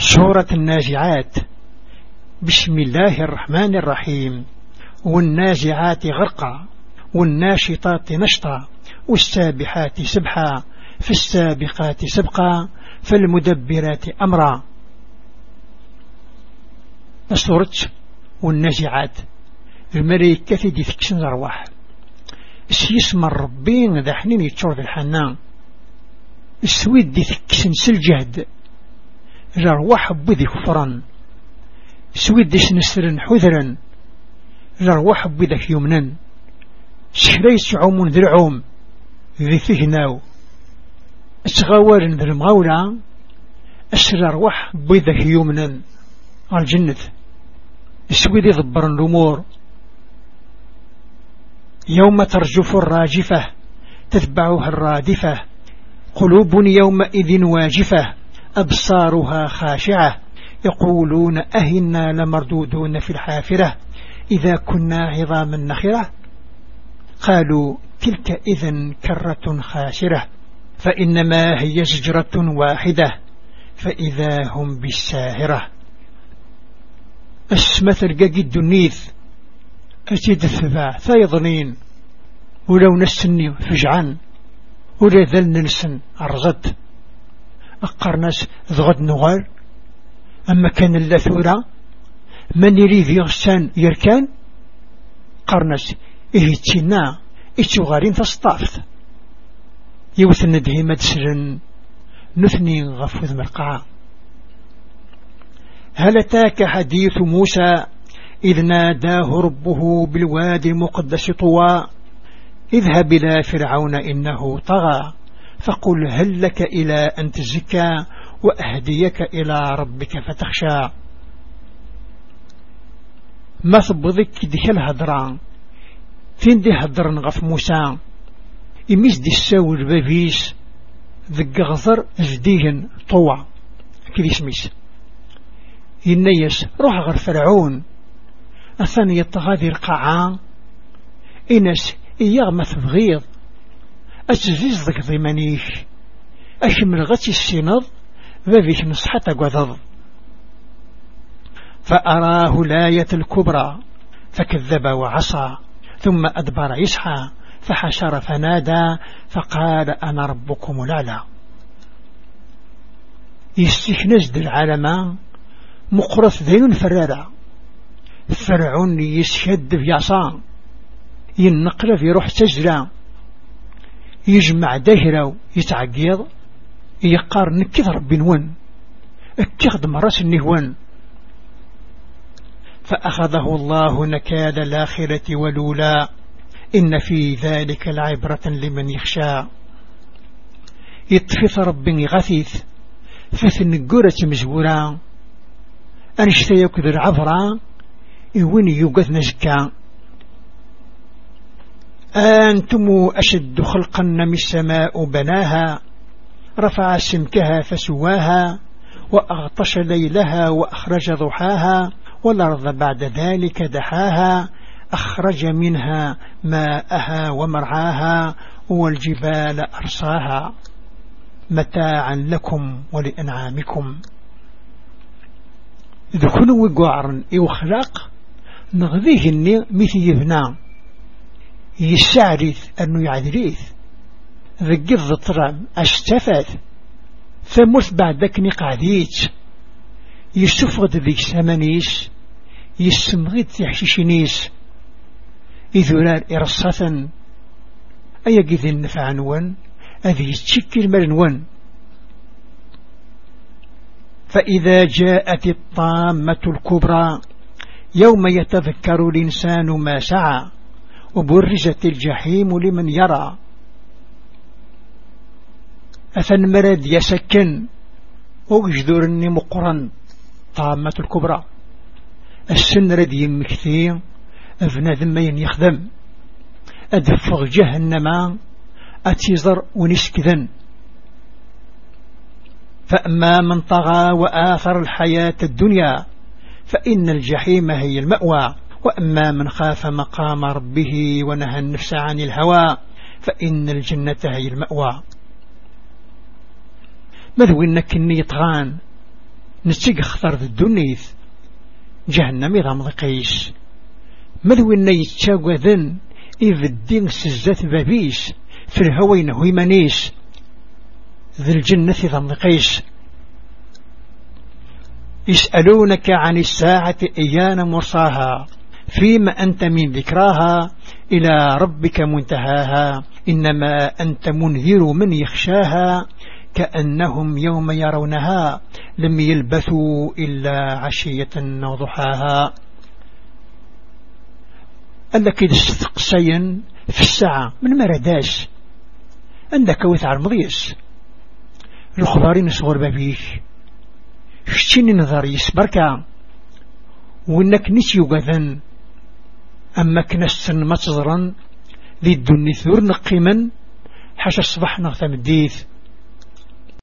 سورة النازعات. بسم الله الرحمن الرحيم. والنازعات غرقا والناشطات نشطا والسابحات سبحا فالسابقات سبقا فالمدبرات أمرا. سورة والنازعات. الملائكة دي تكسن الأرواح اسم الربين ذا حنين يتشور ذا الحنان. السويد دي تكسن سلجهد الأرواح بذي كفرا سويد دي سنسرن حذرا الأرواح بذك يمنا سحريس عوم ذي العوم ذي فهناو. اسغوار ذي المغولة أسر أرواح بذك يمنا الجنة. سويد يضبر الأمور. يوم ترجف الراجفة تتبعها الرادفة. قلوب يومئذ واجفة. أبصارها خاشعة. يقولون أهنا لمردودون في الحافرة. إذا كنا عظاما نخرة. قالوا تلك إذا كرة خاسرة فإنما هي زجرة واحدة. فإذا هم بالساهرة. أسمة القاقي الدنيث. أجد الثباع ثايضنين ولو نسني فجعان ولا ذل أرغد. أقرناس ذغد نغال أما كان اللثورة من يريد يغسان يركان قرناس إيه تينا إيه غارين تصطافت يوثن ندهي مدسرن نثني غفوذ مرقعا هل أتاك حديث موسى إذ ناداه ربه بالوادي المقدس طوى إذهب إلى فرعون إنه طغى. فقل هل لك إلى أن تزكى وأهديك إلى ربك فتخشى. ما ثبضك ديك الهدران فين دي هدرن غف موسى؟ إميس دي الساو البابيس ذك غضر جديهن طوع كذي سميس ينيس روح غير فرعون. أثني يطغادي القاعة إنس إياغمث بغيض أتزيز ذك ضمانيش. أشمل غتي السنض ذبيك نصحة قذض فأراه الآية الكبرى فكذب وعصى ثم أدبر يسحى فحشر فنادى فقال أنا ربكم الأعلى. يستخنز العالم مقرث ذين فرارا فرعون يسشد في عصا ينقل في روح تجرى يجمع دهرة يتعقيض يقار نكث ربي نون اتخذ مرس النهوان فأخذه الله نكاد الآخرة ولولا إن في ذلك العبرة لمن يخشى. يطفث ربي غثيث فثن قرة مزورا أنشتيك ذو العبرة إوين يوقث نزكا أنتم أشد خلقا من السماء بناها؟ رفع سمكها فسواها وأغطش ليلها وأخرج ضحاها والأرض بعد ذلك دحاها أخرج منها ماءها ومرعاها والجبال أرصاها متاعا لكم ولأنعامكم. وقعرن إو خلاق نغذيه مثل يبنى يسعرث أنه يعذريث. ذقض الطرام أشتفت ثمث بعد ذاك نقعديت. يسفغد ذيك يسمغد تحشيشنيس إذولار إرصة أي قذ النفع نون أذي يتشكل مرنون فإذا جاءت الطامة الكبرى يوم يتذكر الإنسان ما سعى. وبرزت الجحيم لمن يرى. أثن مرد يسكن وجذرني مقرا طامة الكبرى. السن رد يمكثي ابن ذمين يخدم. أدفغ جهنم أتيزر ونسكذن. فأما من طغى وآثر الحياة الدنيا فإن الجحيم هي المأوى. وأما من خاف مقام ربه ونهى النفس عن الهوى فإن الجنة هي المأوى. ماذو إنك إني يطغان نتيق خطر ذا الدنيث. جهنم إذا مضيقيش مذوين يتشاقوا ذن؟ إذ الدين سزات بابيش. في الهوين هو يمانيش. ذي الجنة إذا مضيقيش يسألونك عن الساعة إيان مرصاها فيما أنت من ذكراها إلى ربك منتهاها إنما أنت منذر من يخشاها كأنهم يوم يرونها لم يلبثوا إلا عشية وضحاها أنك إذا استقسين في الساعة من مرداش عندك وثع المضيس. الخضارين صغر بابيك. شتيني نظر يسبركا وإنك نسيو قذن أما كنسن متظرا ذي الدني ثور نقيما حاشا الصباح نغتم الديث.